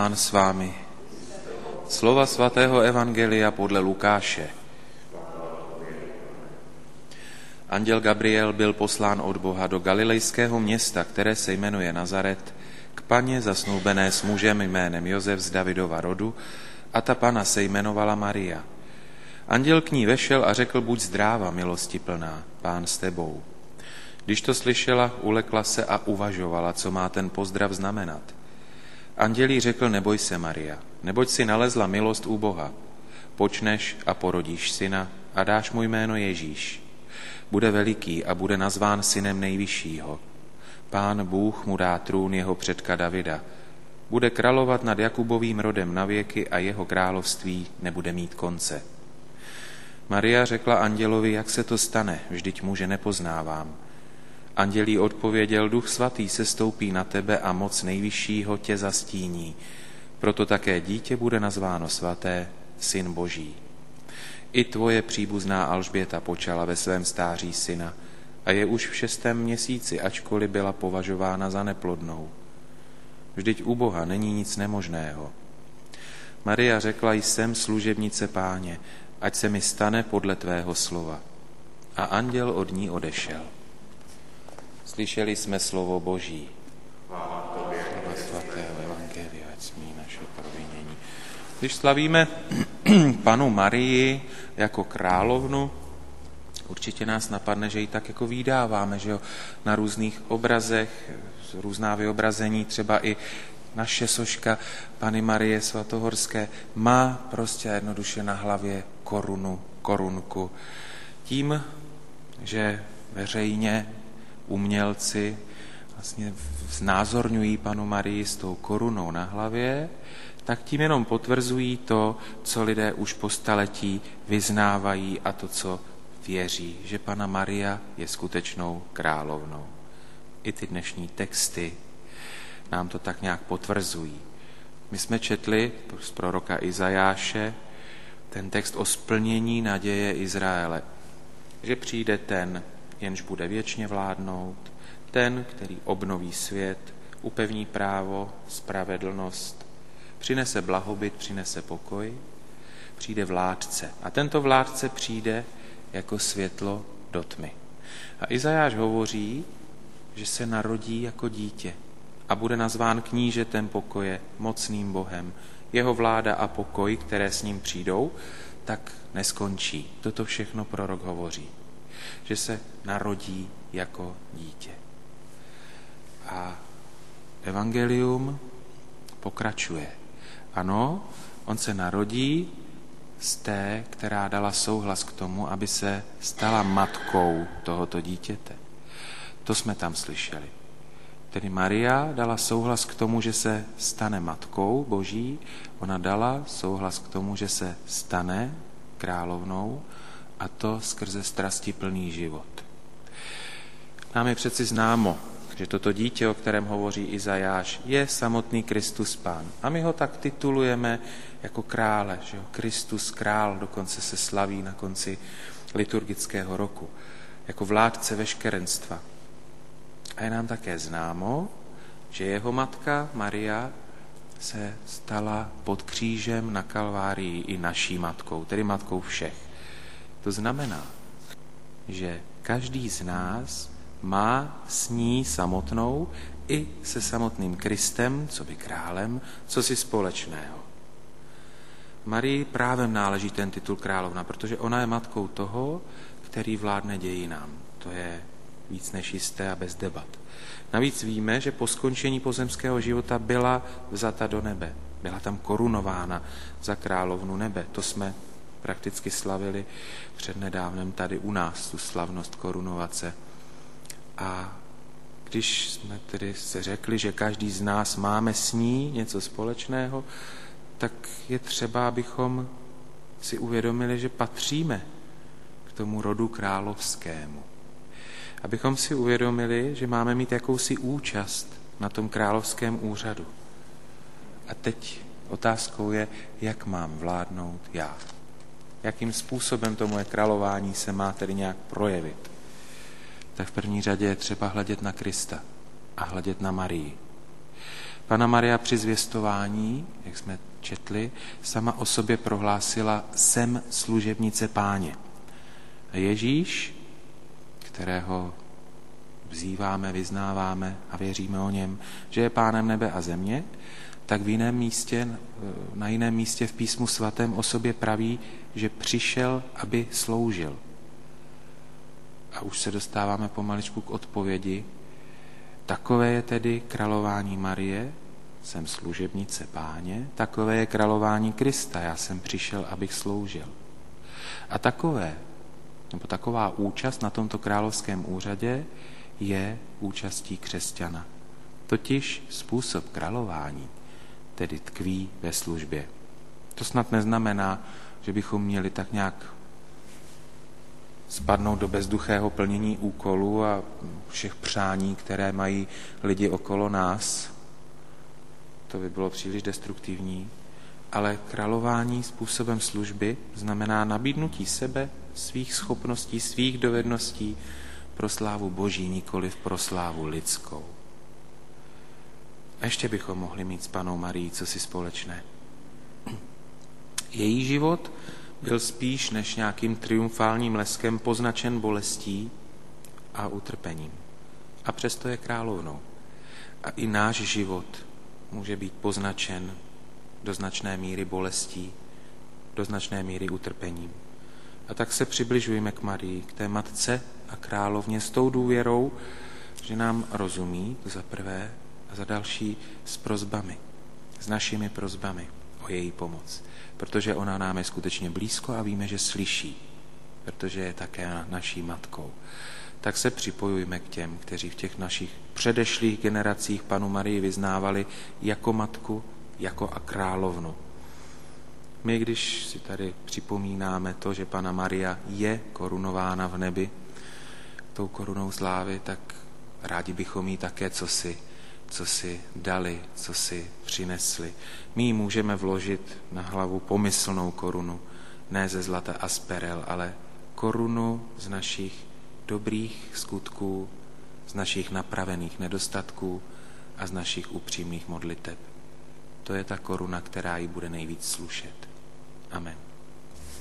Pán s vámi. Slova svatého Evangelia podle Lukáše. Anděl Gabriel byl poslán od Boha do galilejského města, které se jmenuje Nazaret, k paně zasnoubené s mužem jménem Josef z Davidova rodu, a ta pana se jmenovala Maria. Anděl k ní vešel a řekl, buď zdráva, milosti plná, pán s tebou. Když to slyšela, ulekla se a uvažovala, co má ten pozdrav znamenat. Andělí řekl, neboj se, Maria, neboť si nalezla milost u Boha. Počneš a porodíš syna a dáš mu jméno Ježíš. Bude veliký a bude nazván synem nejvyššího. Pán Bůh mu dá trůn jeho předka Davida. Bude královat nad Jakubovým rodem na věky a jeho království nebude mít konce. Maria řekla andělovi, jak se to stane, vždyť muže nepoznávám. Andělí odpověděl, duch svatý se stoupí na tebe a moc nejvyššího tě zastíní. Proto také dítě bude nazváno svaté, syn boží. I tvoje příbuzná Alžběta počala ve svém stáří syna a je už v šestém měsíci, ačkoliv byla považována za neplodnou. Vždyť u Boha není nic nemožného. Maria řekla, jsem služebnice páně, ať se mi stane podle tvého slova. A anděl od ní odešel. Slyšeli jsme slovo Boží. Chvála svatého Evangelia, ať smí naše provinění. Když slavíme panu Marii jako královnu, určitě nás napadne, že ji tak jako vydáváme, že jo, na různých obrazech, různá vyobrazení, třeba i naše soška Pany Marie Svatohorské má prostě jednoduše na hlavě korunu, korunku. Tím, že veřejně umělci vlastně znázorňují panu Marii s tou korunou na hlavě, tak tím jenom potvrzují to, co lidé už po staletí vyznávají a to, co věří, že pana Maria je skutečnou královnou. I ty dnešní texty nám to tak nějak potvrzují. My jsme četli z proroka Izajáše ten text o splnění naděje Izraele, že přijde ten, jenž bude věčně vládnout, ten, který obnoví svět, upevní právo, spravedlnost, přinese blahobyt, přinese pokoj, přijde vládce. A tento vládce přijde jako světlo do tmy. A Izajáš hovoří, že se narodí jako dítě a bude nazván knížetem pokoje, mocným Bohem. Jeho vláda a pokoj, které s ním přijdou, tak neskončí. Toto všechno prorok hovoří že se narodí jako dítě. A evangelium pokračuje. Ano, on se narodí z té, která dala souhlas k tomu, aby se stala matkou tohoto dítěte. To jsme tam slyšeli. Tedy Maria dala souhlas k tomu, že se stane matkou boží, ona dala souhlas k tomu, že se stane královnou a to skrze strasti plný život. Nám je přeci známo, že toto dítě, o kterém hovoří Izajáš, je samotný Kristus Pán. A my ho tak titulujeme jako krále, že jo? Kristus král dokonce se slaví na konci liturgického roku, jako vládce veškerenstva. A je nám také známo, že jeho matka Maria se stala pod křížem na Kalvárii i naší matkou, tedy matkou všech. To znamená, že každý z nás má s ní samotnou i se samotným Kristem, co by králem, co si společného. Marii právem náleží ten titul královna, protože ona je matkou toho, který vládne dějinám. To je víc než jisté a bez debat. Navíc víme, že po skončení pozemského života byla vzata do nebe. Byla tam korunována za královnu nebe. To jsme prakticky slavili přednedávnem tady u nás tu slavnost korunovace. A když jsme tedy se řekli, že každý z nás máme s ní něco společného, tak je třeba, abychom si uvědomili, že patříme k tomu rodu královskému. Abychom si uvědomili, že máme mít jakousi účast na tom královském úřadu. A teď otázkou je, jak mám vládnout já jakým způsobem to moje králování se má tedy nějak projevit, tak v první řadě je třeba hledět na Krista a hledět na Marii. Pana Maria při zvěstování, jak jsme četli, sama o sobě prohlásila sem služebnice páně. A Ježíš, kterého vzýváme, vyznáváme a věříme o něm, že je pánem nebe a země, tak v jiném místě, na jiném místě v písmu svatém o sobě praví, že přišel, aby sloužil. A už se dostáváme pomaličku k odpovědi. Takové je tedy králování Marie, jsem služebnice páně, takové je králování Krista, já jsem přišel, abych sloužil. A takové, nebo taková účast na tomto královském úřadě je účastí křesťana. Totiž způsob králování tedy tkví ve službě. To snad neznamená, že bychom měli tak nějak spadnout do bezduchého plnění úkolů a všech přání, které mají lidi okolo nás. To by bylo příliš destruktivní. Ale králování způsobem služby znamená nabídnutí sebe, svých schopností, svých dovedností pro slávu Boží, nikoli pro slávu lidskou. A ještě bychom mohli mít s panou Marií co si společné. Její život byl spíš než nějakým triumfálním leskem poznačen bolestí a utrpením. A přesto je královnou. A i náš život může být poznačen do značné míry bolestí, do značné míry utrpením. A tak se přibližujeme k Marii, k té matce a královně s tou důvěrou, že nám rozumí, za prvé, a za další s prozbami, s našimi prozbami o její pomoc. Protože ona nám je skutečně blízko a víme, že slyší, protože je také naší matkou. Tak se připojujme k těm, kteří v těch našich předešlých generacích panu Marii vyznávali jako matku, jako a královnu. My, když si tady připomínáme to, že Pana Maria je korunována v nebi tou korunou slávy, tak rádi bychom jí také cosi co si dali, co si přinesli. My ji můžeme vložit na hlavu pomyslnou korunu, ne ze zlata asperel, ale korunu z našich dobrých skutků, z našich napravených nedostatků a z našich upřímných modliteb. To je ta koruna, která jí bude nejvíc slušet. Amén.